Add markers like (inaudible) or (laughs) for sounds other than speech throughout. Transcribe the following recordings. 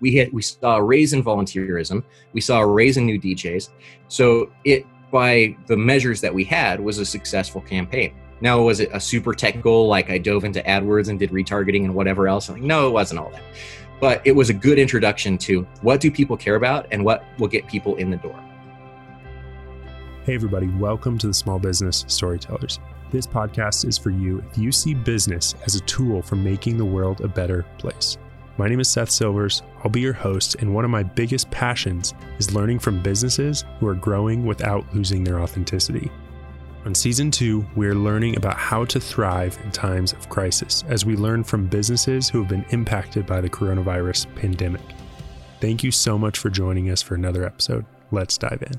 we had we saw a raise in volunteerism. We saw a raise in new DJs. So it by the measures that we had was a successful campaign. Now was it a super tech goal like I dove into AdWords and did retargeting and whatever else? Like, no, it wasn't all that. But it was a good introduction to what do people care about and what will get people in the door. Hey everybody, welcome to the Small Business Storytellers. This podcast is for you if you see business as a tool for making the world a better place. My name is Seth Silvers. I'll be your host, and one of my biggest passions is learning from businesses who are growing without losing their authenticity. On season two, we are learning about how to thrive in times of crisis as we learn from businesses who have been impacted by the coronavirus pandemic. Thank you so much for joining us for another episode. Let's dive in.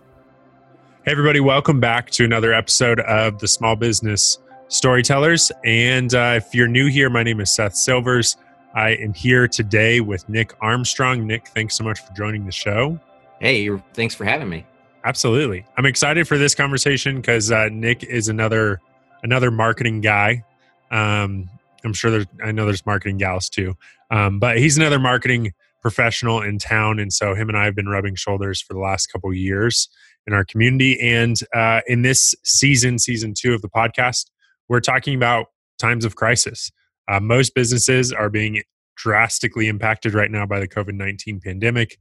Hey, everybody, welcome back to another episode of the Small Business Storytellers. And uh, if you're new here, my name is Seth Silvers. I am here today with Nick Armstrong. Nick, thanks so much for joining the show. Hey, thanks for having me. Absolutely, I'm excited for this conversation because uh, Nick is another another marketing guy. Um, I'm sure there's I know there's marketing gals too, um, but he's another marketing professional in town, and so him and I have been rubbing shoulders for the last couple years in our community. And uh, in this season, season two of the podcast, we're talking about times of crisis. Uh, most businesses are being drastically impacted right now by the COVID 19 pandemic.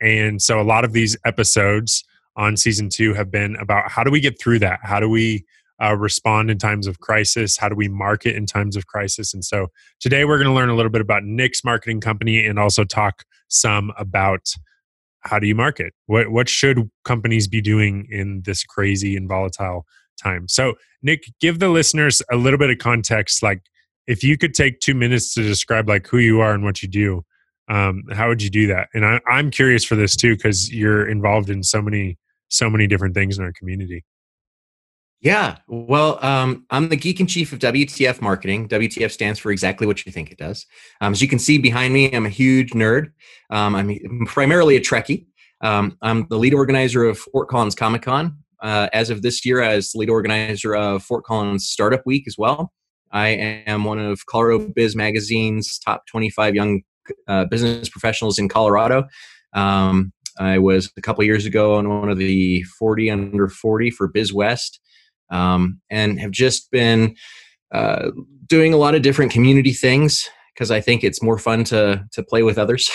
And so a lot of these episodes on season two have been about how do we get through that? How do we uh, respond in times of crisis? How do we market in times of crisis? And so today we're going to learn a little bit about Nick's marketing company and also talk some about how do you market? What what should companies be doing in this crazy and volatile time? So, Nick, give the listeners a little bit of context. Like, if you could take two minutes to describe like who you are and what you do um, how would you do that? And I, i'm curious for this too because you're involved in so many so many different things in our community. Yeah. Well um, i'm the geek in chief of wtf marketing. Wtf stands for exactly what you think it does. Um, as you can see behind me i'm a huge nerd. Um, i'm primarily a trekkie. Um, i'm the lead organizer of fort collins comic-con uh, as of this year as lead organizer of fort collins startup week as well I am one of Colorado Biz Magazine's top 25 young uh, business professionals in Colorado. Um, I was a couple years ago on one of the 40 under 40 for BizWest um, and have just been uh, doing a lot of different community things because I think it's more fun to to play with others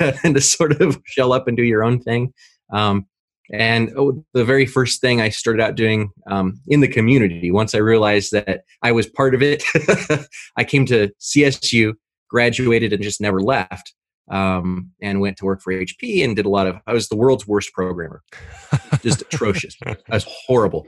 (laughs) and to sort of shell up and do your own thing. Um, and oh, the very first thing I started out doing um, in the community, once I realized that I was part of it, (laughs) I came to CSU, graduated, and just never left. Um, and went to work for HP and did a lot of. I was the world's worst programmer, just (laughs) atrocious. I was horrible,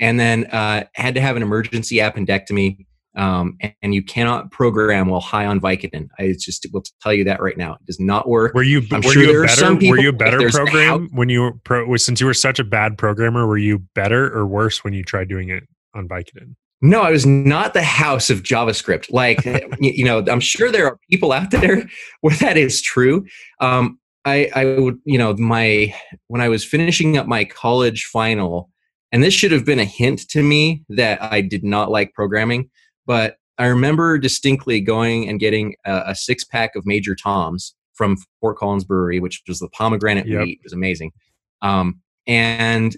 and then uh, had to have an emergency appendectomy um, and, and, you cannot program while high on Vicodin. I just will tell you that right now. It does not work. Were you I'm were sure you a better people, were you a better program when you were pro, since you were such a bad programmer? Were you better or worse when you tried doing it on Vicodin? No, I was not the house of JavaScript. Like (laughs) you know, I'm sure there are people out there (laughs) where that is true. Um, I, I would, you know, my when I was finishing up my college final, and this should have been a hint to me that I did not like programming but I remember distinctly going and getting a, a six pack of Major Toms from Fort Collins Brewery, which was the pomegranate yep. wheat. It was amazing. Um, and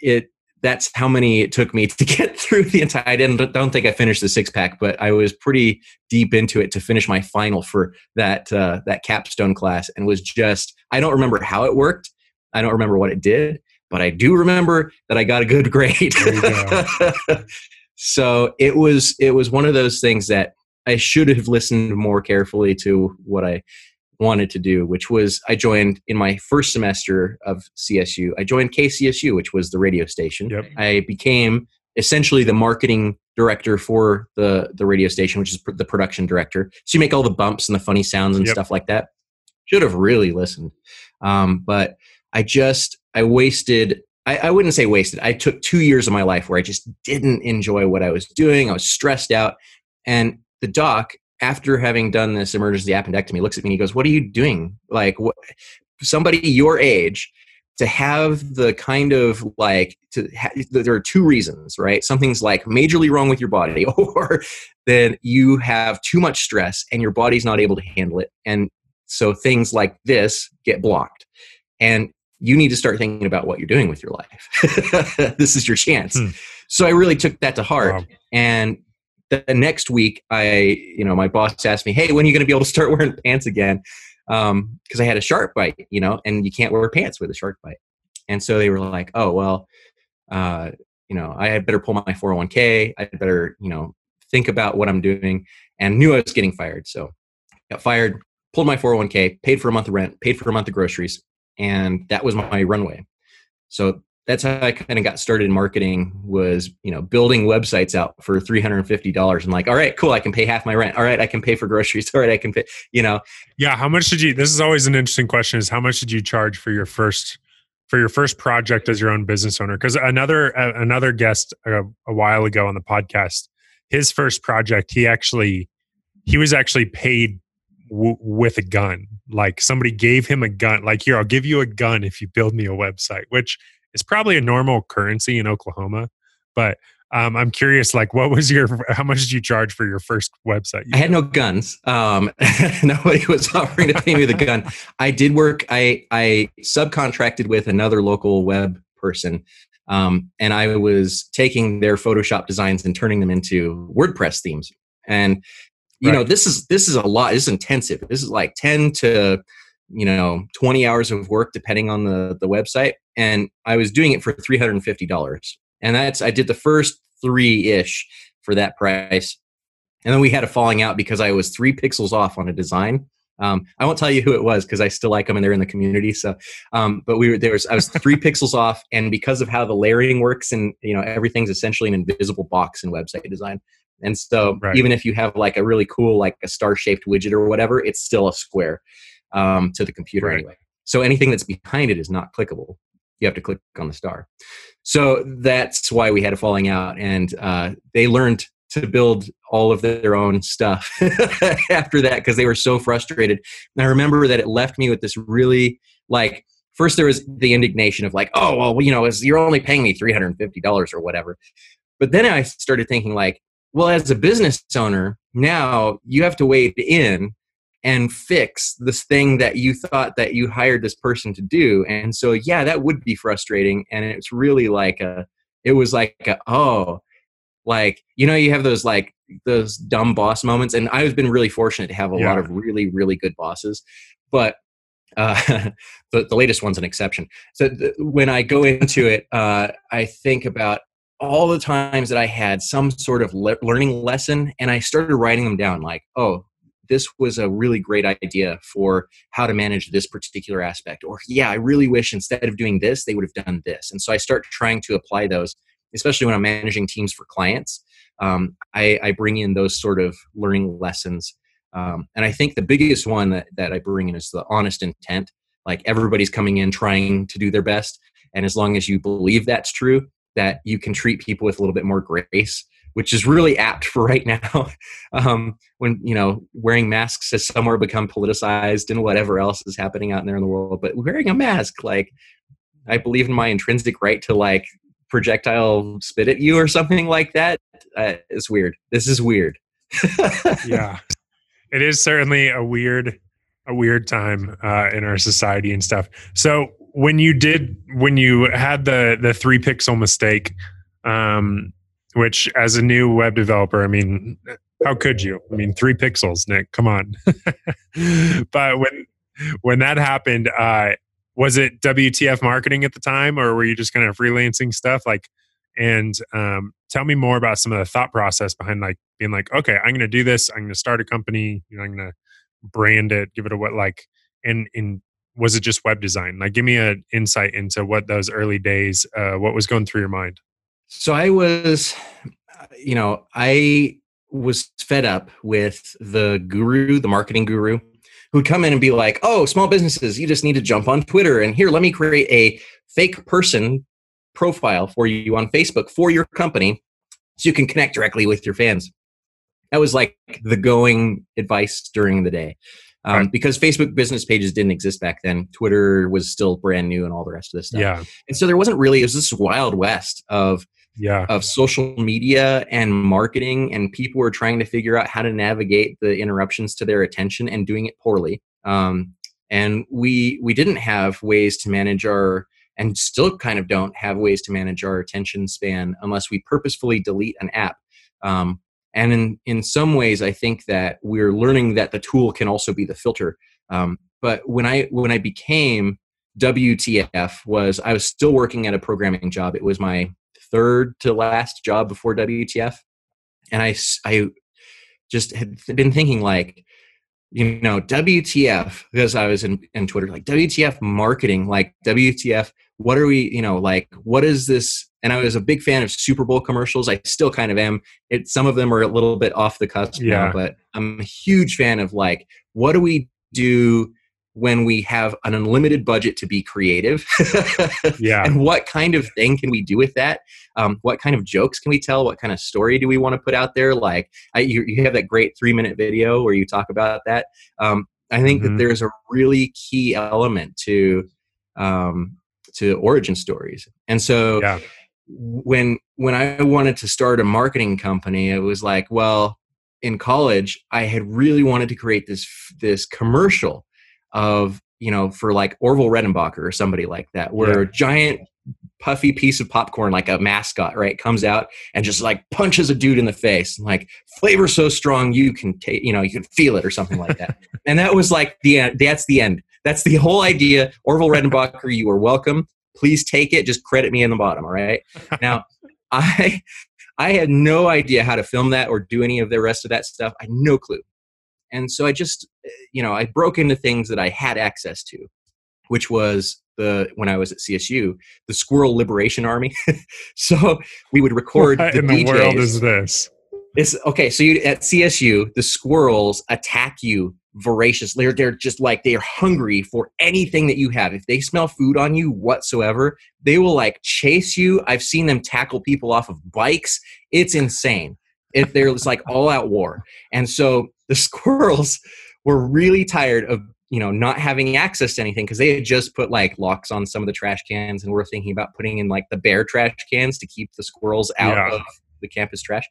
it that's how many it took me (laughs) to get through the entire. I didn't don't think I finished the six pack, but I was pretty deep into it to finish my final for that uh, that capstone class, and was just I don't remember how it worked. I don't remember what it did, but I do remember that I got a good (laughs) grade. Go. (laughs) so it was it was one of those things that I should have listened more carefully to what I wanted to do, which was I joined in my first semester of CSU. I joined KCSU, which was the radio station. Yep. I became essentially the marketing director for the the radio station, which is pr- the production director. So you make all the bumps and the funny sounds and yep. stuff like that. Should have really listened, um, but I just I wasted I, I wouldn't say wasted. I took two years of my life where I just didn't enjoy what I was doing. I was stressed out. And the doc, after having done this emergency appendectomy, looks at me and he goes, What are you doing? Like, what, somebody your age to have the kind of like to ha- there are two reasons right something's like majorly wrong with your body (laughs) or then you have too much stress and your body's not able to handle it and So things like this get blocked. And you need to start thinking about what you're doing with your life. (laughs) this is your chance. Hmm. So I really took that to heart. Wow. And the next week, I, you know, my boss asked me, "Hey, when are you going to be able to start (laughs) wearing pants again?" Because um, I had a shark bite, you know, and you can't wear pants with a shark bite. And so they were like, "Oh, well, uh, you know, I had better pull my 401k. I had better, you know, think about what I'm doing." And knew I was getting fired, so got fired. Pulled my 401k, paid for a month of rent, paid for a month of groceries, and that was my runway. So that's how I kind of got started in marketing was, you know, building websites out for $350 and like, all right, cool. I can pay half my rent. All right. I can pay for groceries. (laughs) All right. I can pay, you know. Yeah. How much did you, this is always an interesting question is how much did you charge for your first, for your first project as your own business owner? Cause another, uh, another guest a, a while ago on the podcast, his first project, he actually, he was actually paid w- with a gun. Like somebody gave him a gun, like, here, I'll give you a gun if you build me a website, which is probably a normal currency in Oklahoma. But um, I'm curious, like, what was your, how much did you charge for your first website? I had no guns. Um, (laughs) nobody was (laughs) offering to pay me the gun. I did work, I, I subcontracted with another local web person. Um, and I was taking their Photoshop designs and turning them into WordPress themes. And you right. know this is this is a lot this is intensive this is like 10 to you know 20 hours of work depending on the the website and i was doing it for $350 and that's i did the first three ish for that price and then we had a falling out because i was three pixels off on a design um, I won't tell you who it was because I still like them and they're in the community. So, um, but we were there was I was three pixels off, and because of how the layering works and you know everything's essentially an invisible box in website design. And so right. even if you have like a really cool, like a star shaped widget or whatever, it's still a square um, to the computer right. anyway. So anything that's behind it is not clickable. You have to click on the star. So that's why we had a falling out. And uh, they learned to build all of their own stuff (laughs) after that because they were so frustrated. And I remember that it left me with this really like, first there was the indignation of like, oh, well, you know, you're only paying me $350 or whatever. But then I started thinking like, well, as a business owner, now you have to wade in and fix this thing that you thought that you hired this person to do. And so, yeah, that would be frustrating. And it's really like a, it was like, a, oh, like, you know, you have those like, those dumb boss moments. And I've been really fortunate to have a yeah. lot of really, really good bosses. But uh, (laughs) the, the latest one's an exception. So th- when I go into it, uh, I think about all the times that I had some sort of le- learning lesson and I started writing them down like, oh, this was a really great idea for how to manage this particular aspect. Or, yeah, I really wish instead of doing this, they would have done this. And so I start trying to apply those, especially when I'm managing teams for clients. Um, I, I, bring in those sort of learning lessons. Um, and I think the biggest one that, that I bring in is the honest intent. Like everybody's coming in trying to do their best. And as long as you believe that's true, that you can treat people with a little bit more grace which is really apt for right now. (laughs) Um, when you know wearing masks has somewhere become politicized and whatever else is happening out there in the world but wearing a mask like i believe in my intrinsic right to like projectile spit at you or something like that uh, it's weird. This is weird. (laughs) Yeah. It is certainly a weird a weird time uh, in our society and stuff. So when you did when you had the the three pixel mistake um which as a new web developer i mean how could you? I mean three pixels nick come on. (laughs) But when when that happened uh was it wtf marketing at the time or were you just kind of freelancing stuff? Like and um, tell me more about some of the thought process behind like being like okay i'm going to do this. I'm going to start a company. You know i'm going to brand it give it a what like and in was it just web design? Like, give me an insight into what those early days, uh, what was going through your mind. So I was, you know, I was fed up with the guru, the marketing guru, who'd come in and be like, "Oh, small businesses, you just need to jump on Twitter, and here, let me create a fake person profile for you on Facebook for your company, so you can connect directly with your fans." That was like the going advice during the day um, right. because Facebook business pages didn't exist back then. Twitter was still brand new and all the rest of this stuff. Yeah. And so there wasn't really, it was this wild west of, yeah. of social media and marketing and people were trying to figure out how to navigate the interruptions to their attention and doing it poorly. um, and we we didn't have ways to manage our and still kind of don't have ways to manage our attention span unless we purposefully delete an app. Um, and in in some ways, I think that we're learning that the tool can also be the filter. Um, but when I when I became WTF was I was still working at a programming job. It was my third to last job before WTF, and I I just had been thinking like you know wtf because i was in, in twitter like wtf marketing like wtf what are we you know like what is this and i was a big fan of super bowl commercials. I still kind of am. It some of them are a little bit off the cusp yeah. now but i'm a huge fan of like what do we do when we have an unlimited budget to be creative? (laughs) Yeah. And what kind of thing can we do with that? Um, what kind of jokes can we tell? What kind of story do we want to put out there? Like I, you, you, have that great three minute video where you talk about that. Um, i think mm-hmm. that there's a really key element to um, to origin stories and so yeah. when when i wanted to start a marketing company it was like well in college i had really wanted to create this this commercial of you know for like Orville Redenbacher or somebody like that, where yeah. a giant puffy piece of popcorn like a mascot right comes out and just like punches a dude in the face like flavor so strong you can take you know you can feel it or something like that (laughs) and that was like the end that's the end that's the whole idea orville redenbacher you are welcome please take it just credit me in the bottom all right now (laughs) i i had no idea how to film that or do any of the rest of that stuff i had no clue and so I just, you know, I broke into things that I had access to, which was the when I was at CSU, the Squirrel Liberation Army. (laughs) so we would record what the in DJs. the world is this? It's okay. So you at CSU, the squirrels attack you voraciously. They're, they're just like they're hungry for anything that you have. If they smell food on you whatsoever, they will like chase you. I've seen them tackle people off of bikes. It's insane. If they're just like all out war. And so the (laughs) squirrels were really tired of you know not having access to anything because they had just put like locks on some of the trash cans and we're thinking about putting in like the bear trash cans to keep the squirrels out yeah. of the campus trash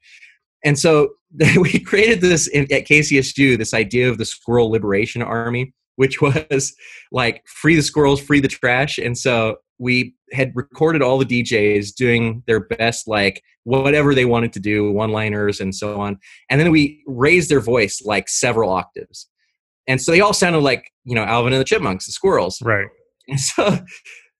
and so (laughs) we created this in, at kcsu this idea of the squirrel liberation army which was like free the squirrels free the trash and so we had recorded all the DJs doing their best, like whatever they wanted to do, one liners and so on. And then we raised their voice like several octaves. And so they all sounded like, you know, Alvin and the Chipmunks, the squirrels. Right. (laughs) And so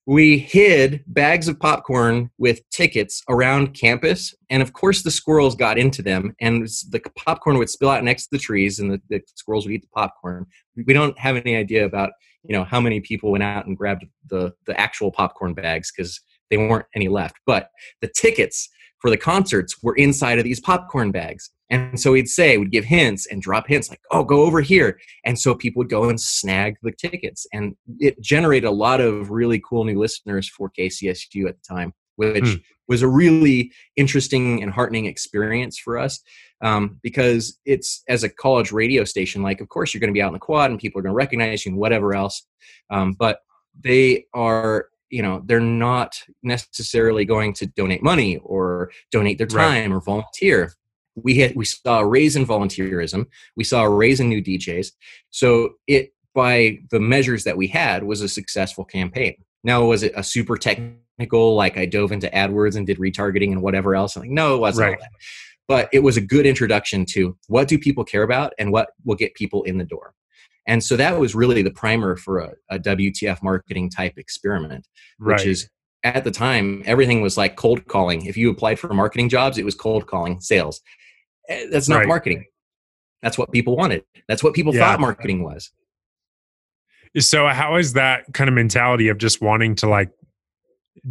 we hid bags of popcorn with tickets around campus. And of course, the squirrels got into them, and the popcorn would spill out next to the trees, and the, the squirrels would eat the popcorn. We don't have any idea about you know how many people went out and grabbed the the actual popcorn bags because they weren't any left but the tickets for the concerts were inside of these popcorn bags. And so he'd say we'd give hints and drop hints like oh go over here. And so people would go and snag the tickets. And it generated a lot of really cool new listeners for kcsu at the time which mm. was a really interesting and heartening experience for us um, because it's as a college radio station like of course you're going to be out in the quad and people are going to recognize you and whatever else. Um, but they are you know they're not necessarily going to donate money or donate their time right. or volunteer. We had we saw a raise in volunteerism. We saw a raise in new djs so it by the measures that we had was a successful campaign. Now was it a super technical like i dove into adwords and did retargeting and whatever else? I'm like no it wasn't right. but it was a good introduction to what do people care about and what will get people in the door and so that was really the primer for a, a wtf marketing type experiment which is at the time everything was like cold calling. If you applied for marketing jobs it was cold calling sales. Eh, that's not right. marketing. That's what people wanted. That's what people yeah. thought marketing was. So how is that kind of mentality of just wanting to like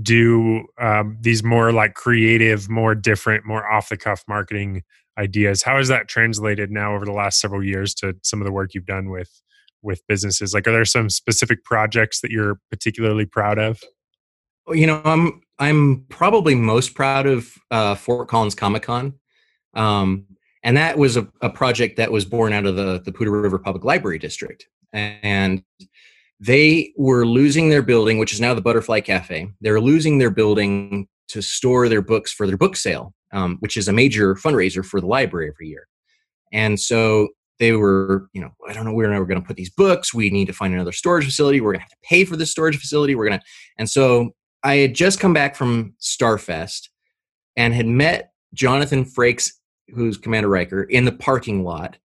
do um, these more like creative, more different, more off the cuff marketing ideas. How has that translated now over the last several years to some of the work you've done with with businesses? Like, are there some specific projects that you're particularly proud of? Well, you know, I'm I'm probably most proud of uh, Fort Collins Comic Con, um, and that was a, a project that was born out of the the Poudre River Public Library District, and they were losing their building, which is now the Butterfly Cafe. They're losing their building to store their books for their book sale, um, which is a major fundraiser for the library every year. And so they were, you know, I don't know where we're going to put these books. We need to find another storage facility. We're going to have to pay for this storage facility. We're going to, and so I had just come back from Starfest and had met Jonathan Frakes, who's Commander Riker, in the parking lot.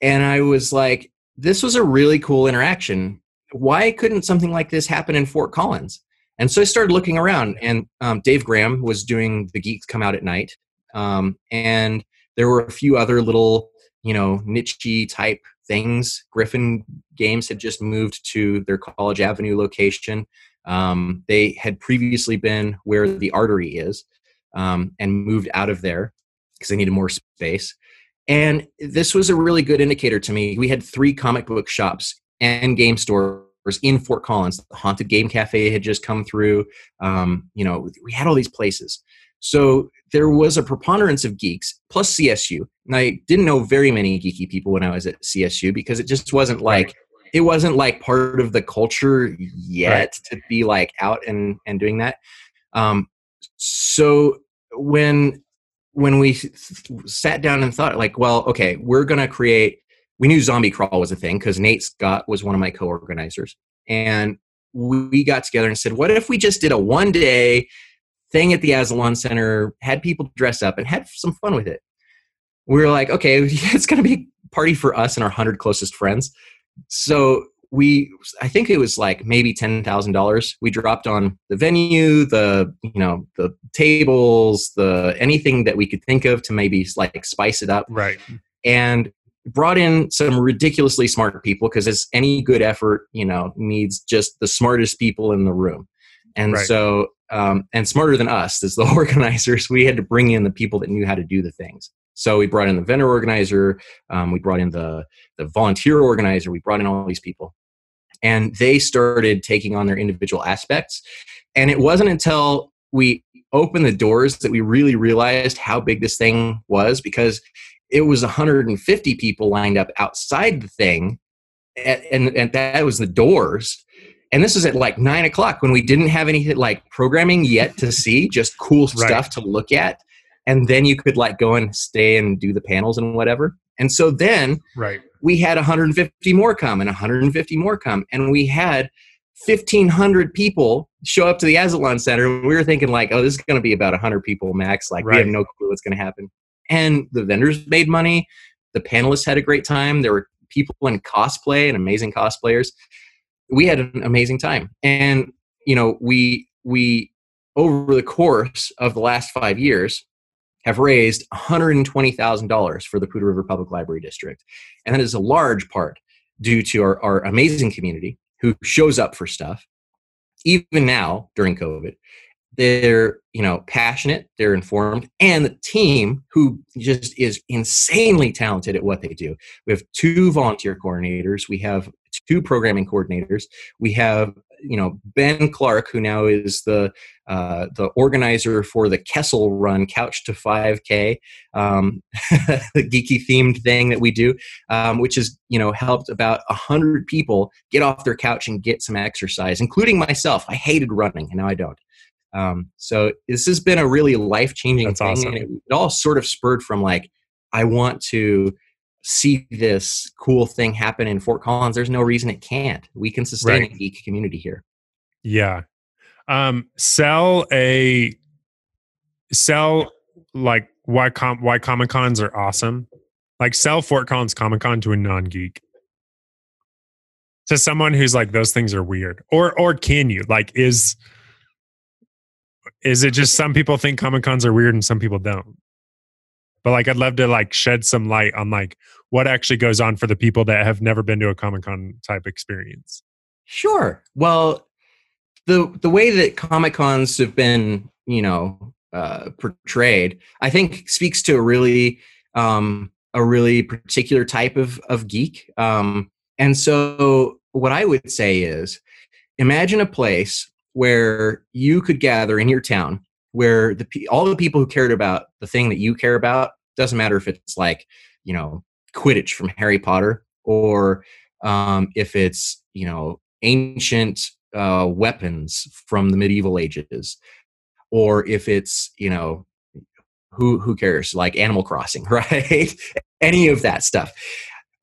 And I was like, this was a really cool interaction. Why couldn't something like this happen in Fort Collins? And so I started looking around, and um, Dave Graham was doing the Geeks Come Out at Night. Um, and there were a few other little you know niche type things. Gryphon Games had just moved to their College Avenue location. Um, they had previously been where the artery is um, and moved out of there because they needed more space. And this was a really good indicator to me. We had three comic book shops and game stores in Fort Collins. The Haunted Game Cafe had just come through. Um, you know, we had all these places. So there was a preponderance of geeks plus CSU. And I didn't know very many geeky people when I was at CSU because it just wasn't like right. it wasn't like part of the culture yet right. to be like out and and doing that. Um, so when when we sat down and thought like, well, okay, we're gonna create. We knew zombie crawl was a thing because Nate Scott was one of my co-organizers, and we got together and said, what if we just did a one day thing at the Aztlan Center, had people dress up, and had some fun with it. We were like, okay, (laughs) it's going to be a party for us and our 100 closest friends. So we, I think it was like maybe $10,000. We dropped on the venue, the, you know, the tables, the anything that we could think of to maybe like spice it up. Right. And brought in some ridiculously smart people because as any good effort, you know, needs just the smartest people in the room. And right. so um, and smarter than us as the (laughs) organizers, we had to bring in the people that knew how to do the things. So we brought in the vendor organizer, um, we brought in the the volunteer organizer, we brought in all these people, and they started taking on their individual aspects. And it wasn't until we opened the doors that we really realized how big this thing was because it was 150 people lined up outside the thing and, and, and that was the doors and this is at like nine o'clock when we didn't have any like programming yet to see, (laughs) just cool right. stuff to look at. And then you could like go and stay and do the panels and whatever. And so then right. we had 150 more come and 150 more come. And we had 1,500 people show up to the Aztlan Center. We were thinking like, oh, this is going to be about 100 people max. Like right. we have no clue what's going to happen. And the vendors made money. The panelists had a great time. There were people in cosplay and amazing cosplayers we had an amazing time and you know we we over the course of the last five years have raised $120,000 for the Poudre River Public Library District. And that is a large part due to our, our amazing community who shows up for stuff, even now during COVID. They're, you know, passionate, they're informed, and the team who just is insanely talented at what they do. We have two volunteer coordinators, we have two programming coordinators. We have you know Ben Clark, who now is the uh, the organizer for the Kessel Run Couch to 5K, um, (laughs) the geeky themed thing that we do, um, which has you know helped about a hundred people get off their couch and get some exercise, including myself. I hated running, and now I don't. Um, so this has been a really life changing thing, awesome. and it, it all sort of spurred from like I want to see this cool thing happen in Fort Collins, there's no reason it can't. We can sustain right. a geek community here. Yeah. Um, sell a sell like why com why Comic Cons are awesome. Like sell Fort Collins Comic Con to a non geek. To someone who's like those things are weird. Or or can you? Like is is it just some people think Comic Cons are weird and some people don't? but like i'd love to like shed some light on like what actually goes on for the people that have never been to a comic con type experience. Sure. Well the the way that comic cons have been you know uh, portrayed i think speaks to a really um a really particular type of of geek. Um and so what i would say is imagine a place where you could gather in your town where the all the people who cared about the thing that you care about doesn't matter if it's like you know Quidditch from Harry Potter or um, if it's you know ancient uh, weapons from the medieval ages or if it's you know who who cares? Like Animal Crossing (laughs) right? Any of that stuff.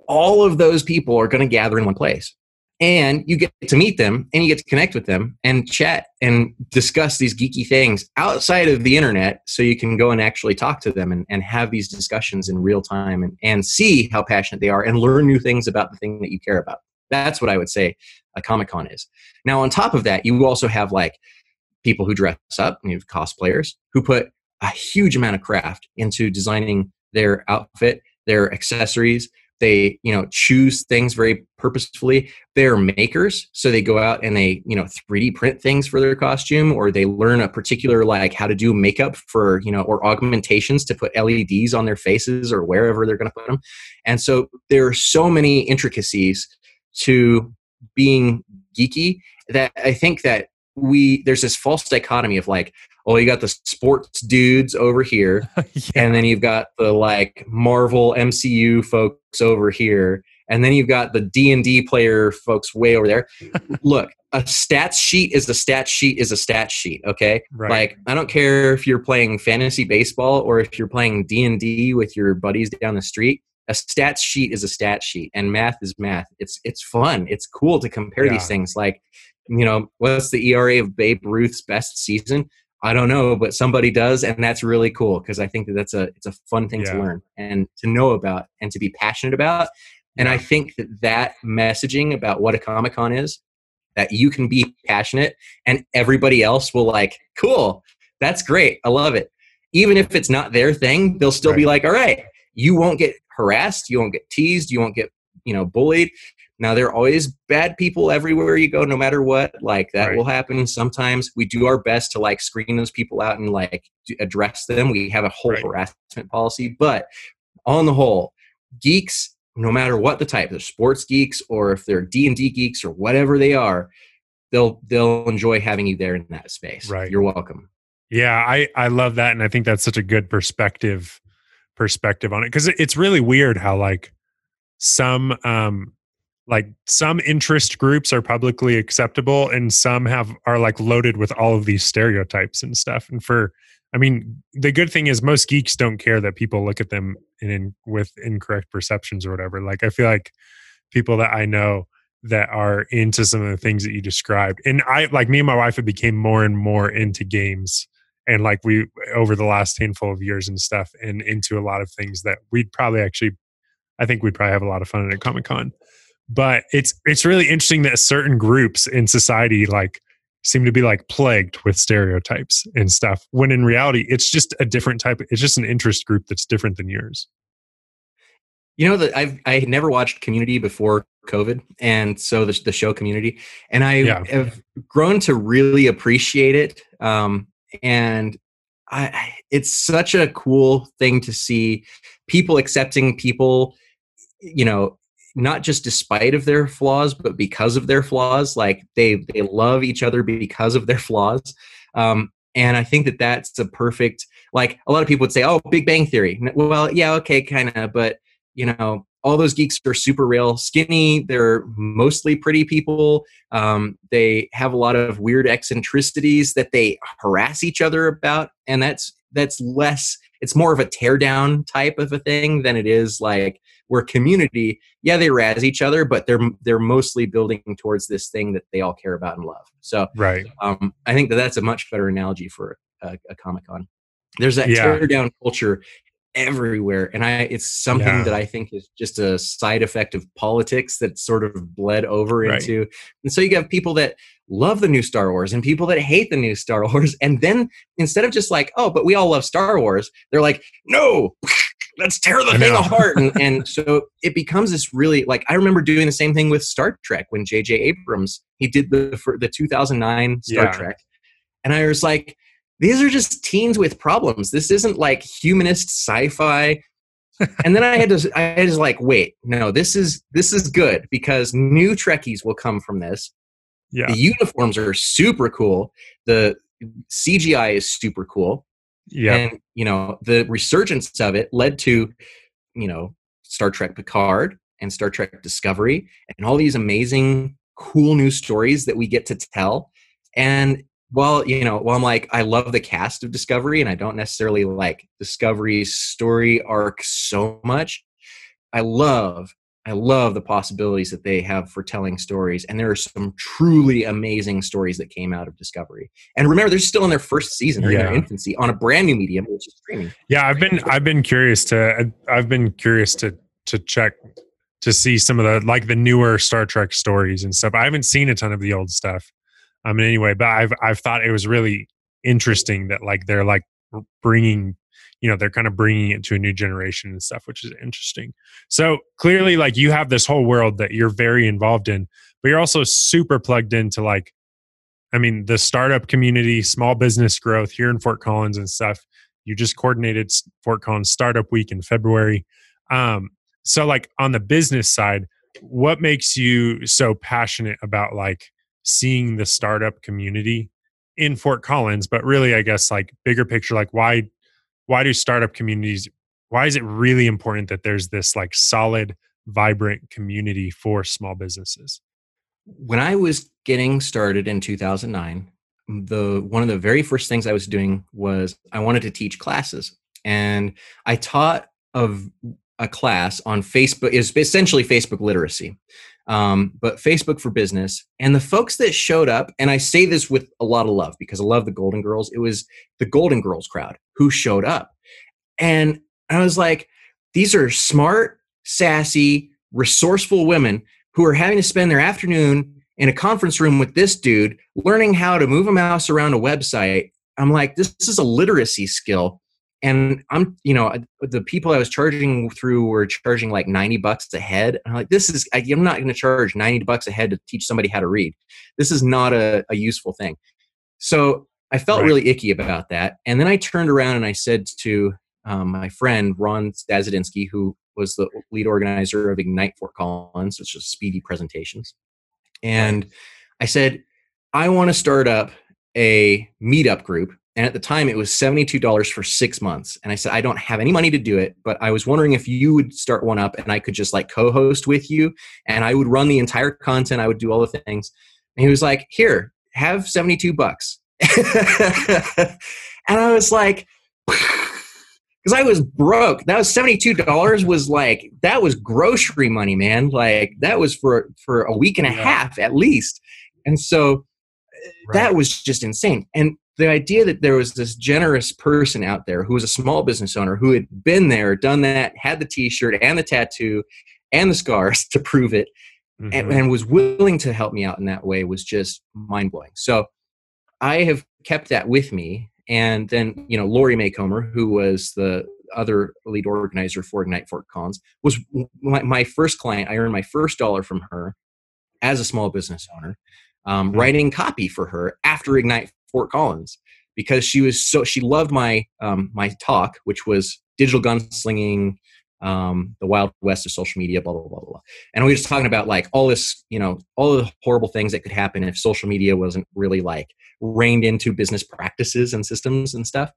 All of those people are going to gather in one place and you get to meet them and you get to connect with them and chat and discuss these geeky things outside of the internet so you can go and actually talk to them and, and have these discussions in real time and, and see how passionate they are and learn new things about the thing that you care about. That's what i would say a comic-con is. Now on top of that you also have like people who dress up you have cosplayers who put a huge amount of craft into designing their outfit their accessories they you know choose things very purposefully. They're makers so they go out and they you know 3d print things for their costume or they learn a particular like how to do makeup for you know or augmentations to put leds on their faces or wherever they're going to put them and so there are so many intricacies to being geeky that i think that we there's this false dichotomy of like oh you got the sports dudes over here (laughs) yeah. and then you've got the like marvel mcu folks over here and then you've got the d&d player folks way over there (laughs) look a stats sheet is a stats sheet is a stats sheet okay right. like i don't care if you're playing fantasy baseball or if you're playing d&d with your buddies down the street a stats sheet is a stats sheet and math is math it's it's fun it's cool to compare yeah. these things like you know, what's the ERA of Babe Ruth's best season? I don't know, but somebody does, and that's really cool because I think that that's a it's a fun thing yeah. to learn and to know about and to be passionate about. And I think that that messaging about what a Comic Con is, that you can be passionate, and everybody else will like, cool, that's great, I love it. Even if it's not their thing, they'll still right. be like, all right, you won't get harassed, you won't get teased, you won't get you know bullied now there are always bad people everywhere you go, no matter what. Like that right. will happen. Sometimes we do our best to like screen those people out and like address them. We have a whole right. harassment policy, but on the whole, geeks, no matter what the type, they're sports geeks or if they're D and D geeks or whatever they are, they'll they'll enjoy having you there in that space. Right. You're welcome. Yeah, I I love that, and I think that's such a good perspective perspective on it because it's really weird how like some um like some interest groups are publicly acceptable and some have are like loaded with all of these stereotypes and stuff. And for i mean the good thing is most geeks don't care that people look at them in, in with incorrect perceptions or whatever. Like i feel like people that i know that are into some of the things that you described and i like me and my wife have became more and more into games and like we over the last handful of years and stuff and into a lot of things that we'd probably actually i think we'd probably have a lot of fun at a comic con but it's it's really interesting that certain groups in society like seem to be like plagued with stereotypes and stuff when in reality it's just a different type it's just an interest group that's different than yours you know that i've i never watched community before covid and so the, the show community and i yeah. have grown to really appreciate it um, and I, it's such a cool thing to see people accepting people you know not just despite of their flaws but because of their flaws like they they love each other because of their flaws. Um, and i think that that's a perfect like a lot of people would say oh big bang theory. Well yeah okay kind of but you know all those geeks are super real skinny they're mostly pretty people um, they have a lot of weird eccentricities that they harass each other about and that's that's less it's more of a tear down type of a thing than it is like we're community. Yeah they razz each other but they're they're mostly building towards this thing that they all care about and love. So right. um, i think that that's a much better analogy for a, a comic-con. There's that yeah. tear down culture everywhere and i it's something yeah. that i think is just a side effect of politics that sort of bled over right. into and so you have people that love the new star wars and people that hate the new star (laughs) wars and then instead of just like oh but we all love star wars they're like no (laughs) let's tear the thing apart. and, (laughs) and so it becomes this really like I remember doing the same thing with Star Trek when J.J. Abrams he did the for the 2009 Star yeah. Trek, and I was like, these are just teens with problems. This isn't like humanist sci-fi. (laughs) and then I had to I was like, wait, no, this is this is good because new Trekkies will come from this. Yeah. The uniforms are super cool. The CGI is super cool. Yeah. And, you know, the resurgence of it led to, you know, Star Trek Picard and Star Trek Discovery and all these amazing, cool new stories that we get to tell. And well, you know, well, I'm like, I love the cast of Discovery and I don't necessarily like Discovery's story arc so much, I love I love the possibilities that they have for telling stories. And there are some truly amazing stories that came out of Discovery. And remember, they're still in their first season or yeah. in their infancy on a brand new medium, which is streaming. Yeah, I've been I've been curious to I've been curious to to check to see some of the like the newer Star Trek stories and stuff. I haven't seen a ton of the old stuff. I mean, anyway, but I've I've thought it was really interesting that like they're like bringing you know they're kind of bringing it to a new generation and stuff which is interesting. So clearly like you have this whole world that you're very involved in but you're also super plugged into like i mean the startup community small business growth here in fort collins and stuff. You just coordinated fort collins startup week in february. Um so like on the business side what makes you so passionate about like seeing the startup community in Fort Collins, but really, I guess like bigger picture, like why why do startup communities why is it really important that there's this like solid vibrant community for small businesses? When i was getting started in 2009 the one of the very first things i was doing was i wanted to teach classes and i taught of a class on facebook is essentially facebook literacy um, but facebook for business and the folks that showed up and i say this with a lot of love because i love the golden girls it was the golden girls crowd who showed up. And I was like, these are smart, sassy, resourceful women who are having to spend their afternoon in a conference room with this dude learning how to move a mouse around a website. I'm like, this, this is a literacy skill. And I'm, you know, the people I was charging through were charging like 90 bucks a head. I'm like, this is, I'm not going to charge 90 bucks a head to teach somebody how to read. This is not a, a useful thing. So I felt right. really icky about that. And then I turned around and I said to um, my friend Ron Stazadinsky, who was the lead organizer of Ignite Fort Collins, which is Speedy Presentations, and I said, I want to start up a meetup group. And at the time, it was $72 for six months. And I said, I don't have any money to do it, but I was wondering if you would start one up and I could just like co host with you and I would run the entire content. I would do all the things. And he was like, Here, have 72 bucks (laughs) and I was like, (sighs) because I was broke. That was seventy two dollars. Was like that was grocery money, man. Like that was for for a week and a yeah. half at least. And so uh, right. that was just insane. And the idea that there was this generous person out there who was a small business owner who had been there, done that, had the T-shirt and the tattoo and the scars (laughs) to prove it, mm-hmm. and, and was willing to help me out in that way was just mind blowing. So I have kept that with me. And then, you know, Lori Maycomer, who was the other lead organizer for Ignite Fort Collins, was my, my first client. I earned my first dollar from her as a small business owner, um, mm-hmm. writing copy for her after Ignite Fort Collins because she was so she loved my um, my talk, which was digital gunslinging, um, the wild west of social media, blah, blah, blah, blah. And we were just talking about like all this, you know, all the horrible things that could happen if social media wasn't really like reined into business practices and systems and stuff.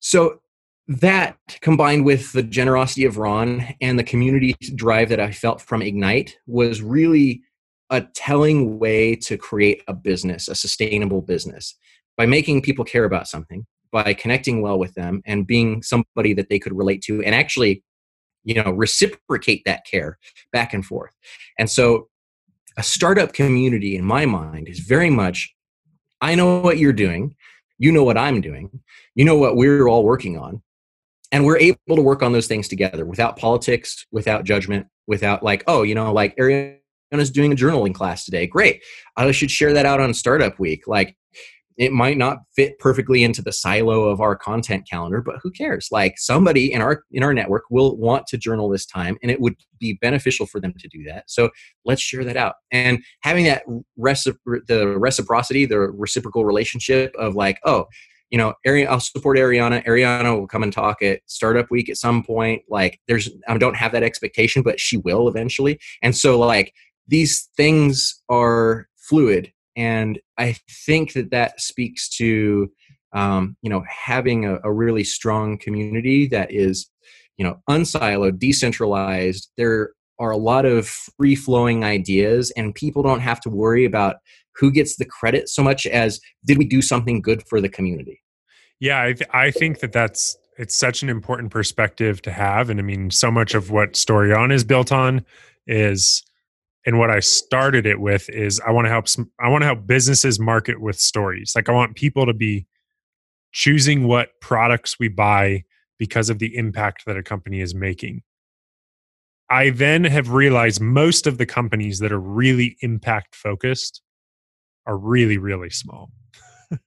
So that combined with the generosity of Ron and the community drive that I felt from Ignite was really a telling way to create a business, a sustainable business by making people care about something by connecting well with them and being somebody that they could relate to and actually you know reciprocate that care back and forth. And so a startup community in my mind is very much i know what you're doing you know what i'm doing you know what we're all working on and we're able to work on those things together without politics without judgment without like oh you know like ariana's doing a journaling class today. Great. I should share that out on startup week. Like it might not fit perfectly into the silo of our content calendar but who cares? Like somebody in our in our network will want to journal this time and it would be beneficial for them to do that. So let's share that out. And having that recipro- the reciprocity the reciprocal relationship of like oh you know Ari- i'll support ariana. Ariana will come and talk at startup week at some point. Like there's i don't have that expectation but she will eventually. And so like these things are fluid and I think that that speaks to um, you know having a, a, really strong community that is you know unsiloed, decentralized. There are a lot of free flowing ideas, and people don't have to worry about who gets the credit so much as did we do something good for the community. Yeah, I, th- I think that that's it's such an important perspective to have and i mean so much of what story on is built on is and what i started it with is i want to help some, i want to help businesses market with stories. Like i want people to be choosing what products we buy because of the impact that a company is making. I then have realized most of the companies that are really impact focused are really really small. (laughs)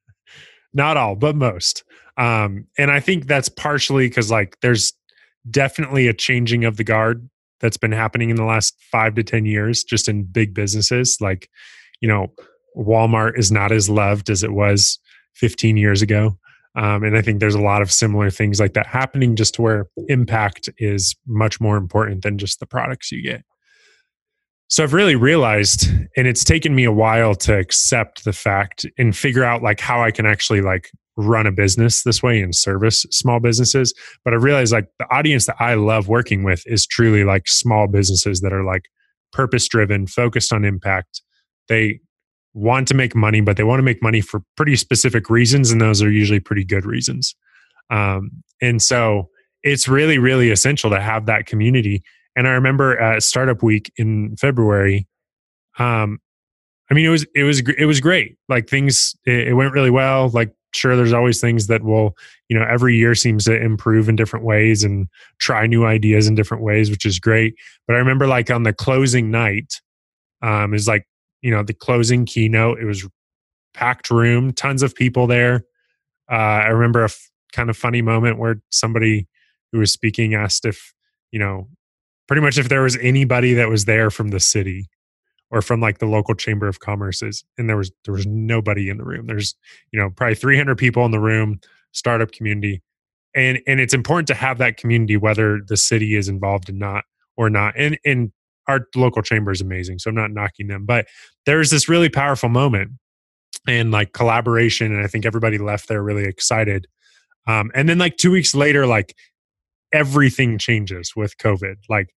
Not all but most. Um, and I think that's partially because like there's definitely a changing of the guard that's been happening in the last five to 10 years, just in big businesses. Like, you know, Walmart is not as loved as it was 15 years ago. Um, and I think there's a lot of similar things like that happening just to where impact is much more important than just the products you get. So I've really realized, and it's taken me a while to accept the fact and figure out like how I can actually like run a business this way and service small businesses. But I realized like the audience that I love working with is truly like small businesses that are like purpose driven, focused on impact. They want to make money, but they want to make money for pretty specific reasons, and those are usually pretty good reasons. Um, and so it's really, really essential to have that community. And I remember at Startup Week in February, um, I mean, it was it was it was great. Like things, it, it went really well. Like sure there's always things that will you know every year seems to improve in different ways and try new ideas in different ways which is great. But i remember like on the closing night um is like you know the closing keynote it was packed room tons of people there. Uh i remember a f- kind of funny moment where somebody who was speaking asked if you know pretty much if there was anybody that was there from the city or from like the local chamber of commerce's and there was there was nobody in the room. There's you know probably 300 people in the room startup community and and it's important to have that community whether the city is involved or not or not and and our local chamber is amazing so i'm not knocking them but there's this really powerful moment and like collaboration and i think everybody left there really excited um, and then like two weeks later like everything changes with covid like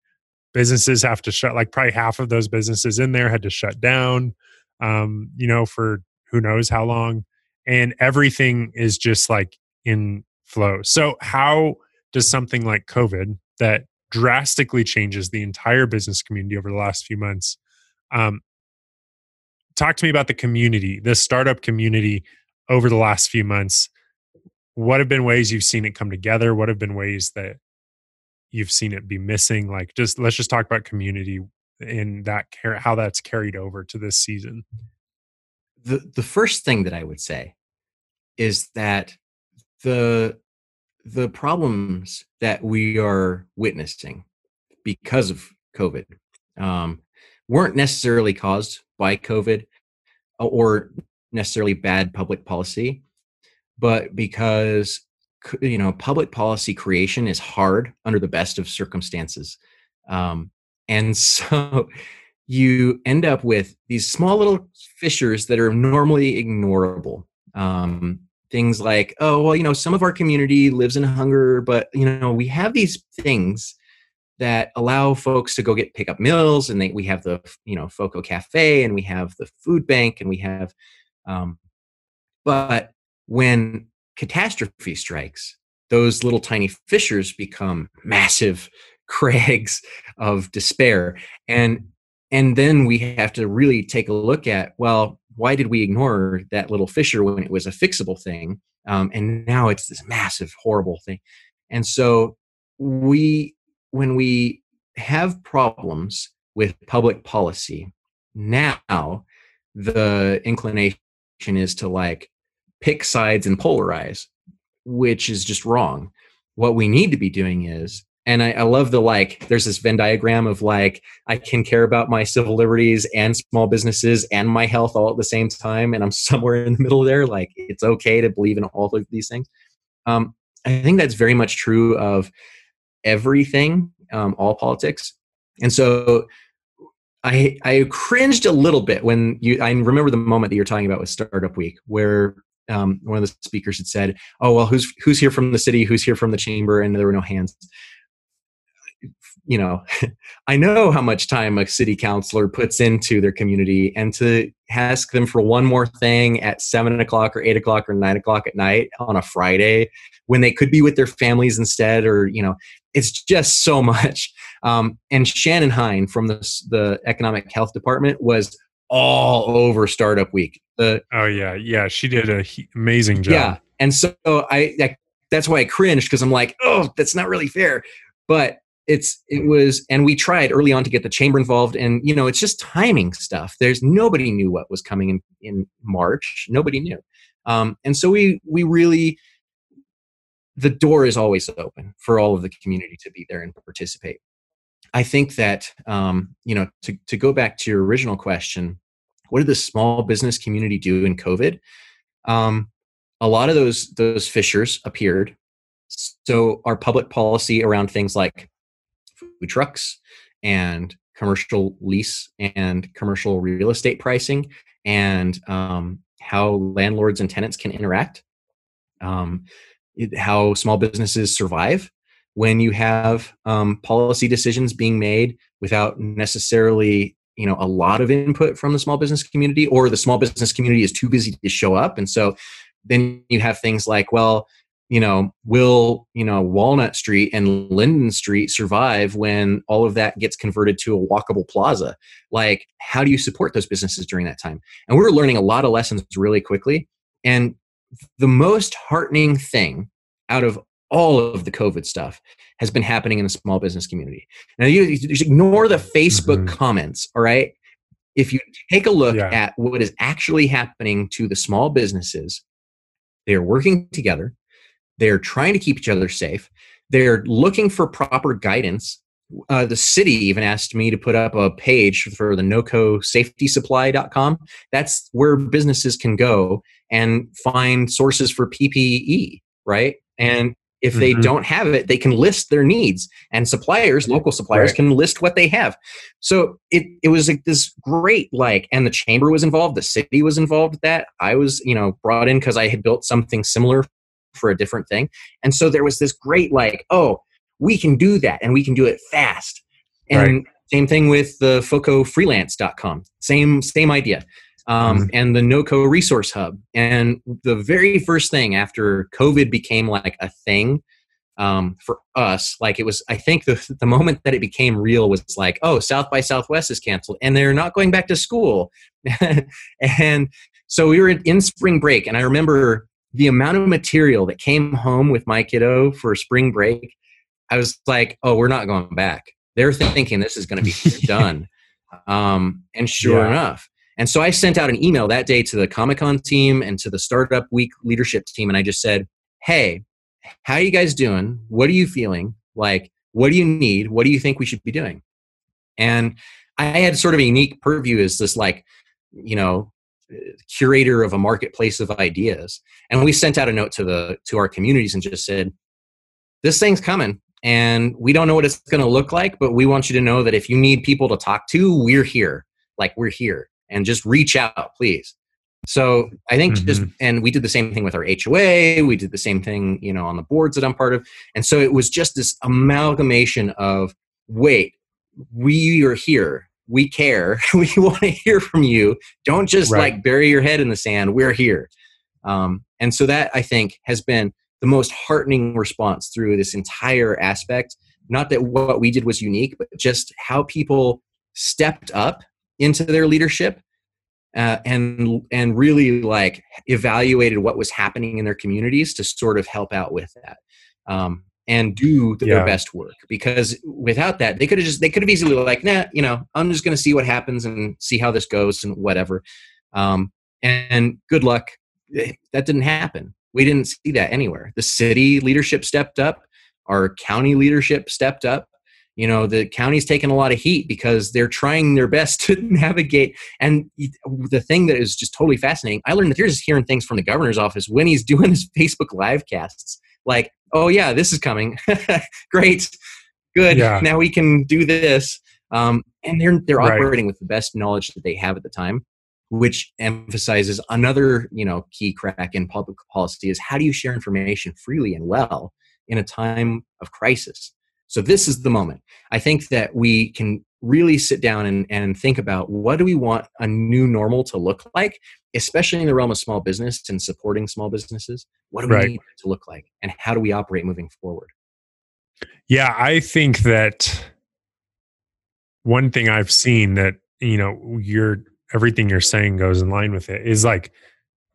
businesses have to shut like probably half of those businesses in there had to shut down um, you know for who knows how long and everything is just like in flow. So how does something like covid that drastically changes the entire business community over the last few months um, talk to me about the community the startup community over the last few months. What have been ways you've seen it come together? What have been ways that you've seen it be missing like just let's just talk about community and that care how that's carried over to this season. The the first thing that i would say is that the the problems that we are witnessing because of covid um, weren't necessarily caused by covid or necessarily bad public policy but because you know public policy creation is hard under the best of circumstances um, and (laughs) so you end up with these small little fissures that are normally ignorable um, things like oh well you know some of our community lives in hunger but you know we have these things that allow folks to go get pick up meals and they, we have the you know foco cafe and we have the food bank and we have um, but when catastrophe strikes, those little tiny fissures become massive (laughs) crags of despair. And and then we have to really take a look at well, why did we ignore that little fissure when it was a fixable thing? Um, and now it's this massive, horrible thing. And so we, when we have problems with public policy, now the inclination is to like pick sides and polarize, which is just wrong. What we need to be doing is, and I, I, love the like, there's this Venn diagram of like, I can care about my civil liberties and small businesses and my health all at the same time. And I'm (laughs) somewhere in the middle there. Like, it's okay to believe in all of these things. Um, I think that's very much true of everything, um, all politics. And so I I cringed a little bit when you I remember the moment that you're talking about with Startup Week where um, one of the speakers had said, "Oh well, who's who's here from the city? Who's here from the chamber?" And there were no hands. you know, (laughs) I know how much time a city councilor puts into their community, and to ask them for one more thing at seven o'clock or eight o'clock or nine o'clock at night on a Friday when they could be with their families instead, or you know, it's just so (laughs) much. Um, and Shannon Hein from the the economic health department was all over startup week. The, oh yeah, yeah, she did an amazing job. Yeah, and so I, I that's why I cringed because I'm like, oh, that's not really fair. But it's it was and we tried early on to get the chamber involved and you know it's just timing stuff there's nobody knew what was coming in in march nobody knew um, and so we we really the door is always open for all of the community to be there and participate i think that um, you know to, to go back to your original question what did the small business community do in covid? Um, a lot of those those fissures appeared. So our public policy around things like food trucks and commercial lease and commercial real estate pricing and um, how landlords and tenants can interact um, it, how small businesses survive when you have um, policy decisions being made without necessarily you know a lot of input from the small business community or the small business community is too busy to show up. And so then you have things like well you know will you know walnut street and linden street survive when all of that gets converted to a walkable plaza? Like how do you support those businesses during that time? And we are learning a lot of lessons really quickly. And the most heartening thing out of all of the covid stuff has been happening in the small business community now you, you ignore the facebook mm-hmm. comments all right if you take a look yeah. at what is actually happening to the small businesses they are working together. They're trying to keep each other safe. They're looking for proper guidance. Uh, the city even asked me to put up a page for the nocosafetysupply.com. That's where businesses can go and find sources for PPE, right? And if they mm-hmm. don't have it, they can list their needs, and suppliers, local suppliers, right. can list what they have. So it it was like this great like, and the chamber was involved, the city was involved with that. I was you know brought in because I had built something similar for a different thing, and so there was this great like, oh, we can do that, and we can do it fast. And right. same thing with the FocoFreelance.com. Same same idea um, mm-hmm. and the NOCO Resource Hub. And the very first thing after COVID became like a thing um, for us, like it was, I think the, (laughs) the moment that it became real was like, oh, South by Southwest is canceled and they're not going back to school. (laughs) and so we were in spring break, and I remember the amount of material that came home with my kiddo for spring break. I was like, oh, we're not going back. They're thinking this is going to be (laughs) done. Um, and sure yeah. enough, and so I sent out an email that day to the Comic Con team and to the Startup Week leadership team, and I just said, "Hey, how are you guys doing? What are you feeling? Like, what do you need? What do you think we should be doing?" And I had sort of a unique purview as this, like, you know, curator of a marketplace of ideas. And we sent out a note to the to our communities and just said, "This thing's coming." And we don't know what it's going to look like, but we want you to know that if you need people to talk to, we're here. Like, we're here and just reach out, please. So I think mm-hmm. just, and we did the same thing with our HOA. We did the same thing, you know, on the boards that I'm part of. And so it was just this amalgamation of, wait, we are here. We care. (laughs) we want to hear from you. Don't just right. like bury your head in the sand. We're here. Um, and so that I think has been the most heartening response through this entire aspect. Not that what we did was unique, but just how people stepped up into their leadership uh, and and really like evaluated what was happening in their communities to sort of help out with that um, and do yeah. their best work. Because without that they could have just they could have easily like nah you know i'm just going to see what happens and see how this goes and whatever. Um, and good luck. Eh, that didn't happen. We didn't see that anywhere. The city leadership stepped up. Our county leadership stepped up you know the county's taking a lot of heat because they're trying their best (laughs) to navigate. And the thing that is just totally fascinating i learned that you're just hearing things from the governor's office when he's (laughs) doing his facebook live casts like oh yeah this is coming. (laughs) Great. Good. Yeah. now we can do this. Um, and they're they're right. operating with the best knowledge that they have at the time which emphasizes another you know key crack in public policy is how do you share information freely and well in a time of crisis So this is the moment. I think that we can really sit down and, and think about what do we want a new normal to look like, especially in the realm of small business and supporting small businesses. What do we right. need to look like? And how do we operate moving forward? Yeah, I think that one thing I've seen that, you know, you're everything you're saying goes in line with it is like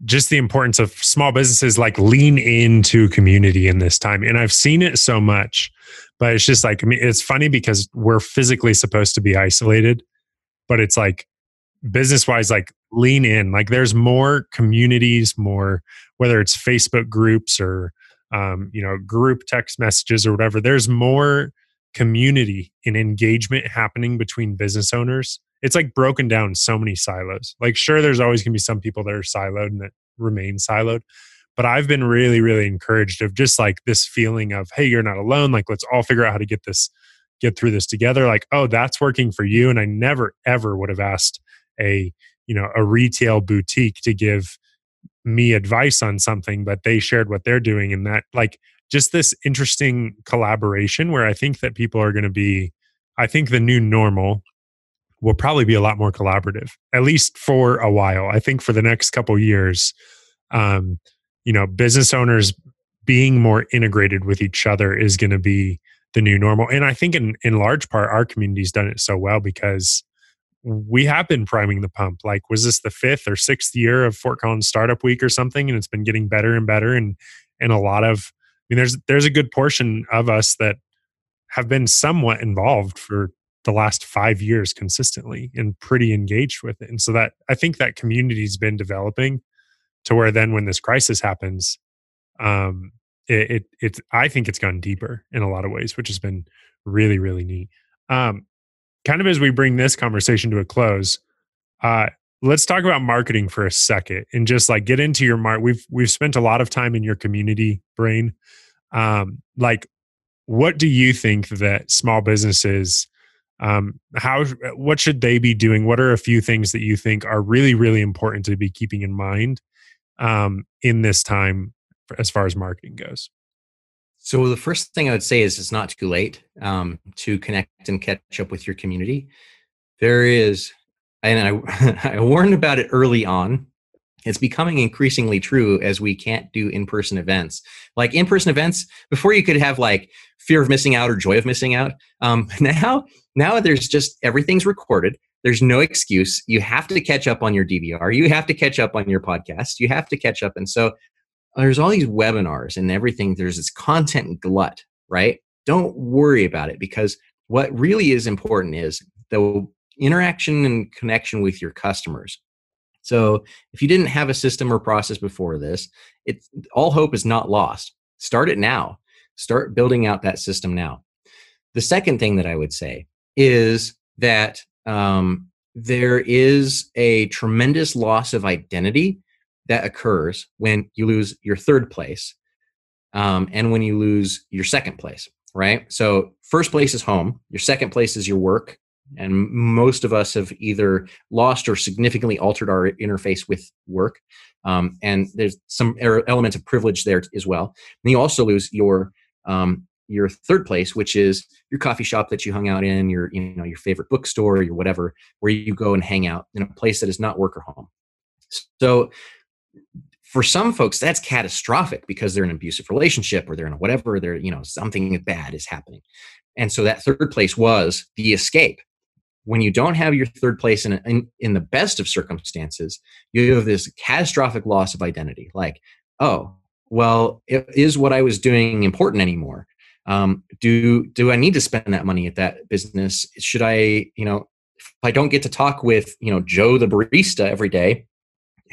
just the importance of small businesses like lean into community in this time. And I've seen it so much, but it's just like, I mean, it's funny because we're physically supposed to be isolated, but it's like business wise, like lean in. Like there's more communities, more, whether it's Facebook groups or, um, you know, group text messages or whatever, there's more community and engagement happening between business owners it's like broken down so many silos. Like, sure, there's always going to be some people that are siloed and that remain siloed. But I've been really, really encouraged of just like this feeling of, hey, you're not alone. Like, let's all figure out how to get this, get through this together. Like, oh, that's working for you. And I never, ever would have asked a, you know, a retail boutique to give me advice on something, but they shared what they're doing. And that, like, just this interesting collaboration where I think that people are going to be, I think the new normal will probably be a lot more collaborative, at least for a while. I think for the next couple years, um, you know, business owners being more integrated with each other is going to be the new normal. And I think in in large part, our community's done it so well because we have been priming the pump. Like, was this the fifth or sixth year of Fort Collins Startup Week or something? And it's been getting better and better. And and a lot of, I mean, there's there's a good portion of us that have been somewhat involved for the last five years consistently and pretty engaged with it. And so that I think that community's been developing to where then when this crisis happens, um, it, it it's I think it's gone deeper in a lot of ways, which has been really really neat. Um, kind of as we bring this conversation to a close, uh, let's talk about marketing for a second and just like get into your mark. We've we've spent a lot of time in your community brain. Um, like, what do you think that small businesses um, how what should they be doing what are a few things that you think are really really important to be keeping in mind um, in this time as far as marketing goes. So the first thing i would say is it's not too late um, to connect and catch up with your community. There is and I, (laughs) I warned about it early on. It's becoming increasingly true as we can't do in-person events. Like in-person events before you could have like fear of missing out or joy of missing out um, (laughs) now now there's just everything's recorded. There's no excuse. You have to catch up on your DVR. You have to catch up on your podcast. You have to catch up. And so there's all these webinars and everything. There's this content glut, right? Don't worry about it because what really is important is the interaction and connection with your customers. So if you didn't have a system or process before this, it all hope is not lost. Start it now. Start building out that system now. The second thing that I would say is that um, there is a tremendous loss of identity that occurs when you lose your third place um, and when you lose your second place, right? So, first place is home, your second place is your work. And most of us have either lost or significantly altered our interface with work. Um, and there's some elements of privilege there as well. And you also lose your um, your third place, which is your coffee shop that you hung out in, your you know your favorite bookstore, your whatever, where you go and hang out in a place that is not work or home. So for some folks, that's catastrophic because they're in an abusive relationship or they're in a whatever, they're you know something bad is happening, and so that third place was the escape. When you don't have your third place in, in in the best of circumstances, you have this catastrophic loss of identity. Like, oh, well, is what I was doing important anymore? Um, do do i need to spend that money at that business? Should i you know if i don't get to talk with you know joe the barista every day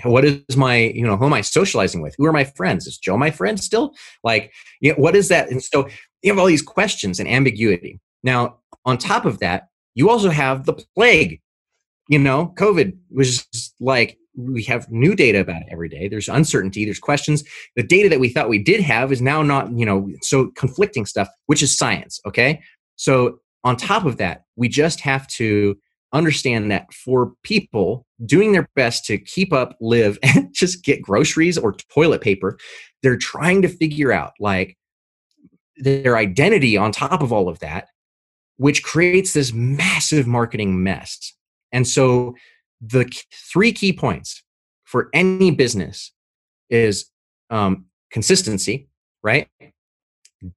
what is my you know who am i socializing with? Who are my friends? Is joe my friend still? Like you know, what is that? And so you have all these questions and ambiguity. Now on top of that you also have the plague. You know covid was like we have new data about it every day. There's uncertainty there's questions. The data that we thought we did have is now not you know so conflicting stuff which is science okay? So on top of that we just have to understand that for people doing their best to keep up live (laughs) and just get groceries or toilet paper they're trying to figure out like their identity on top of all of that, which creates this massive marketing mess. And so the three key points for any business is um, consistency, right?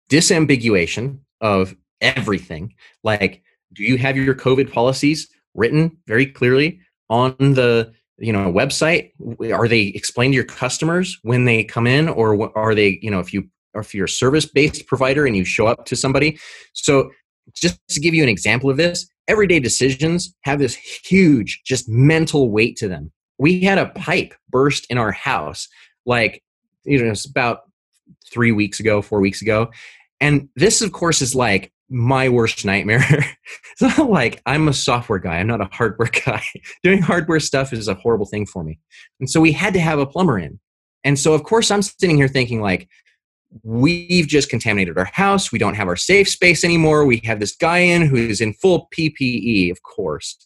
Disambiguation of everything. Like, do you have your COVID policies written very clearly on the you know website? Are they explained to your customers when they come in, or are they you know if you or if you're a service based provider and you show up to somebody? So just to give you an example of this, everyday decisions have this huge just mental weight to them. We had a pipe burst in our house like you know it's about three weeks ago, four weeks ago, and this of course is like my worst nightmare. (laughs) it's not like I'm a software guy, I'm not a hardware (laughs) guy. Doing hardware stuff is a horrible thing for me. And so we had to have a plumber in. And so of course I'm sitting here thinking like we've just contaminated our house, we don't have our safe space anymore. We have this guy in who's in full PPE, of course.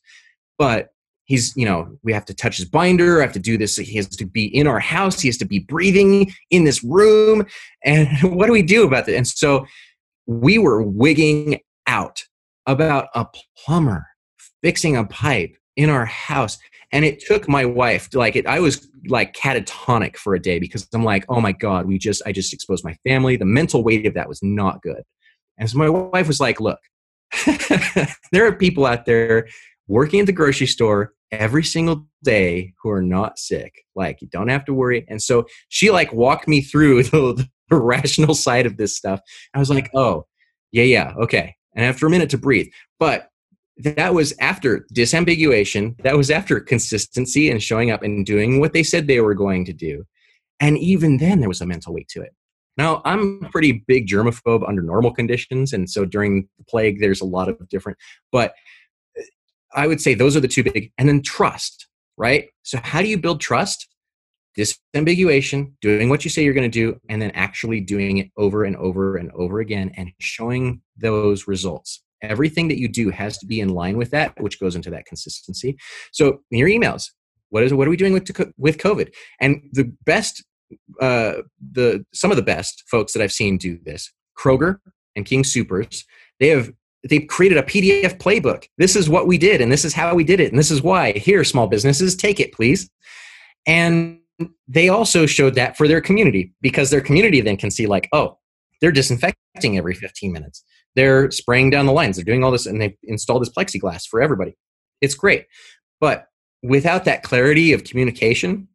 But he's you know we have to touch his binder. I have to do this. He has to be in our house. He has to be breathing in this room. And (laughs) what do we do about that and so we were wigging out about a plumber fixing a pipe in our house and it took my wife like it i was like catatonic for a day because i'm like oh my god we just i just exposed my family. The mental weight of that was not good. And so my wife was like look (laughs) there are people out there working at the grocery store every single day who are not sick. Like you don't have to worry. And so she like walked me through (laughs) the, the rational side of this stuff. I was like oh yeah yeah okay. And after a minute to breathe. But that was after disambiguation that was after consistency and showing up and doing what they said they were going to do and even then there was a mental weight to it now i'm pretty big germaphobe under normal conditions and so during the plague there's a lot of different but uh, I would say those are the two big, and then trust, right? So, how do you build trust? Disambiguation, doing what you say you're going to do, and then actually doing it over and over and over again and showing those results. Everything that you do has to be in line with that, which goes into that consistency. So, in your emails, what is what are we doing with with COVID? And the best, uh, the some of the best folks that I've seen do this, Kroger and King Supers, they have they've created a PDF playbook. This is what we did, and this is how we did it, and this is why. Here, small businesses, take it, please. And they also showed that for their community because their community then can see, like, oh, they're disinfecting every 15 minutes. They're spraying down the lines. They're doing all this, and they've installed this plexiglass for everybody. It's great. But without that clarity of communication,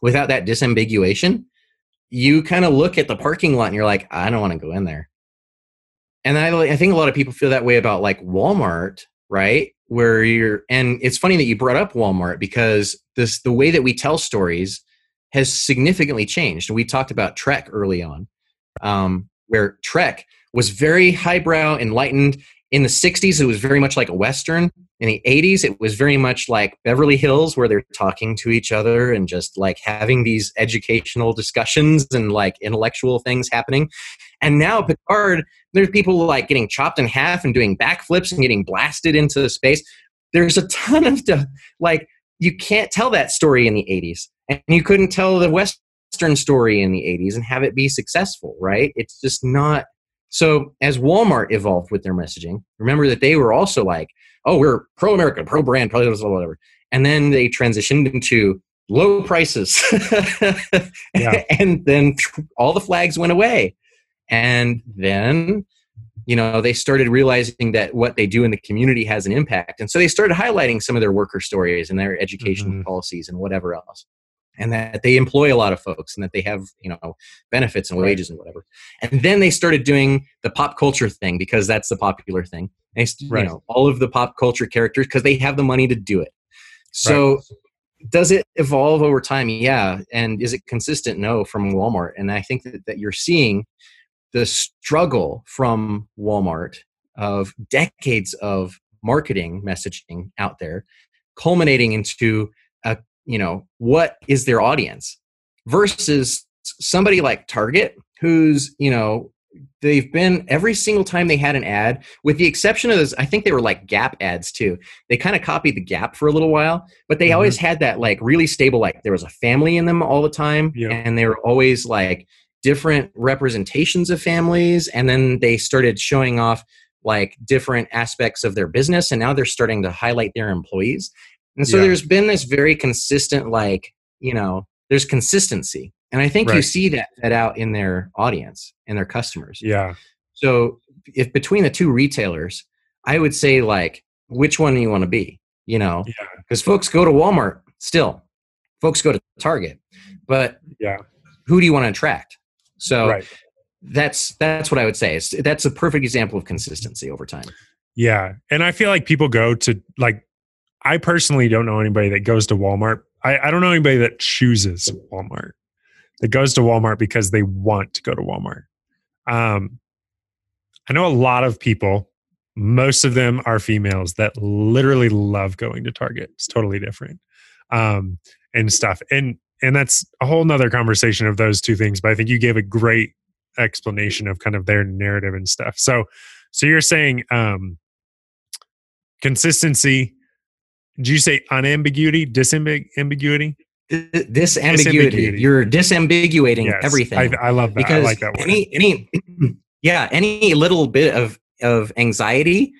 without that disambiguation, you kind of look at the parking lot and you're like, I don't want to go in there and I, I think a lot of people feel that way about like Walmart, right? Where you're, and it's funny that you brought up Walmart because this the way that we tell stories has significantly changed. We talked about Trek early on, um, where Trek was very highbrow, enlightened. In the '60s, it was very much like a western. In the '80s, it was very much like Beverly Hills, where they're talking to each other and just like having these educational discussions and like intellectual things happening. And now Picard there's people like getting chopped in half and doing backflips and getting blasted into space. There's a ton of stuff. Like you can't tell that story in the 80s, and you couldn't tell the Western story in the 80s and have it be successful, right? It's just not. So as Walmart evolved with their messaging, remember that they were also like, "Oh, we're pro America, pro brand, pro whatever," and then they transitioned into low prices, (laughs) yeah. and then all the flags went away. And then you know they started realizing that what they do in the community has an impact. And so they started highlighting some of their worker stories and their education mm-hmm. policies and whatever else and that they employ a lot of folks and that they have you know benefits and wages and whatever. And then they started doing the pop culture thing because that's the popular thing. And they, right. you know all of the pop culture characters because they have the money to do it. So right. does it evolve over time? Yeah. And is it consistent? No from walmart. And i think that, that you're seeing the struggle from Walmart of decades of marketing messaging out there culminating into you know what is their audience versus somebody like Target who's you know they've been every single time they had an ad with the exception of this i think they were like gap ads too they kind of copied the gap for a little while but they mm-hmm. always had that like really stable like there was a family in them all the time yeah. and they were always like different representations of families and then they started showing off like different aspects of their business and now they're starting to highlight their employees and so Yeah. there's been this very consistent like you know there's consistency and i think you see that that out in their audience and their customers Yeah. so if between the two retailers i would say like which one do you want to be you know Yeah. because folks go to walmart still folks go to target but Yeah. who do you want to attract so Right. that's that's what i would say it's, that's a perfect example of consistency over time Yeah. And I feel like people go to like I personally don't know anybody that goes to Walmart. I, I don't know anybody that chooses Walmart. That goes to Walmart because they want to go to Walmart. Um I know a lot of people, most of them are females that literally love going to Target. It's totally different. Um and stuff. And and that's a whole nother conversation of those two things. But I think you gave a great explanation of kind of their narrative and stuff. So so you're saying um consistency. Did you say unambiguity, disambiguity? Ambiguity Disambiguity. you're disambiguating everything I, I love that. because I like that word. any any (clears throat) yeah any little bit of of anxiety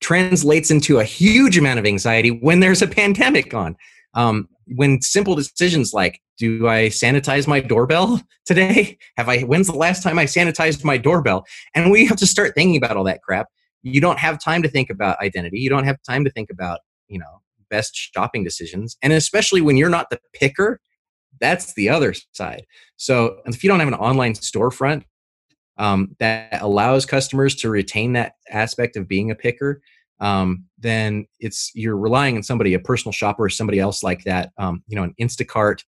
translates into a huge amount of anxiety when there's a pandemic on um, when simple decisions like do i sanitize my doorbell today have i when's the last time i sanitized my doorbell and we have to start thinking about all that crap you don't have time to think about identity you don't have time to think about you know best shopping decisions and especially when you're not the picker that's the other side so if you don't have an online storefront um, that allows customers to retain that aspect of being a picker, um, then it's you're relying on somebody, a personal shopper, or somebody else like that. Um, you know, an Instacart,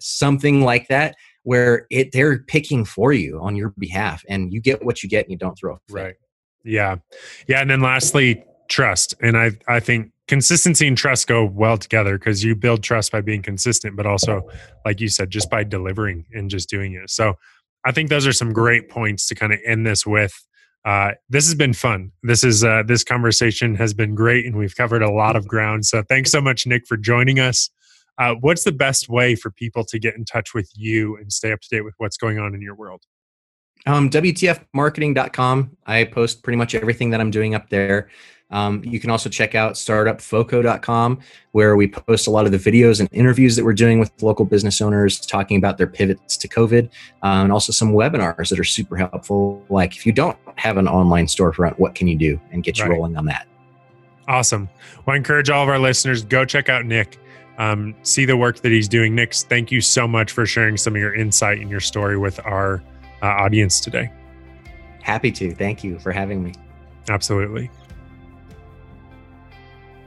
something like that, where it they're picking for you on your behalf, and you get what you get, and you don't throw. Right. Yeah. Yeah. And then lastly, trust. And I, I think consistency and trust go well together because you build trust by being consistent, but also, like you said, just by delivering and just doing it. So I think those are some great points to kind of end this with. Uh, this has been fun. This is uh, this conversation has been great, and we've covered a lot of ground. So thanks so much, Nick, for joining us. Uh, what's the best way for people to get in touch with you and stay up to date with what's going on in your world? Um, WTFmarketing.com. I post pretty much everything that I'm doing up there. Um, you can also check out startupfoco.com, where we post a lot of the videos and interviews that we're doing with local business owners talking about their pivots to COVID, um, and also some webinars that are super helpful. Like if you don't have an online storefront, what can you do and get you Right. rolling on that? Awesome. Well, I encourage all of our listeners go check out Nick, um, see the work that he's doing. Nick, thank you so much for sharing some of your insight and your story with our uh, audience today. Happy to. Thank you for having me. Absolutely.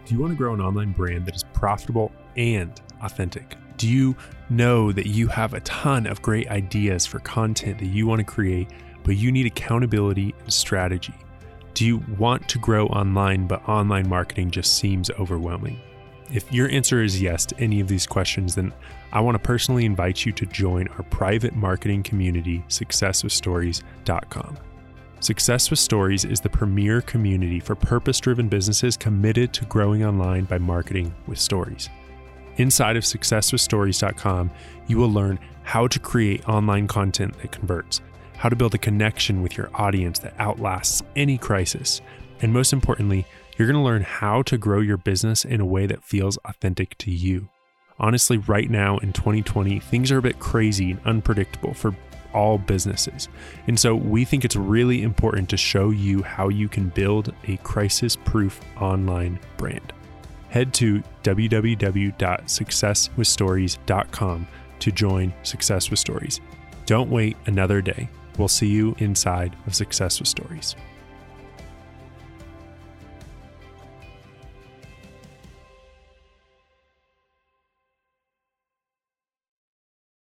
Do you want to grow an online brand that is profitable and authentic? Do you know that you have a ton of great ideas for content that you want to create, but you need accountability and strategy? Do you want to grow online, but online marketing just seems overwhelming? If your answer is yes to any of these questions, then I want to personally invite you to join our private marketing community, successwithstories.com. Success with Stories is the premier community for purpose driven businesses committed to growing online by marketing with stories. Inside of successwithstories.com, you will learn how to create online content that converts, how to build a connection with your audience that outlasts any crisis, and most importantly, you're going to learn how to grow your business in a way that feels authentic to you. Honestly, right now in 2020, things are a bit crazy and unpredictable for all businesses. And so we think it's really important to show you how you can build a crisis proof online brand. Head to www.successwithstories.com to join Success with Stories. Don't wait another day. We'll see you inside of Success with Stories.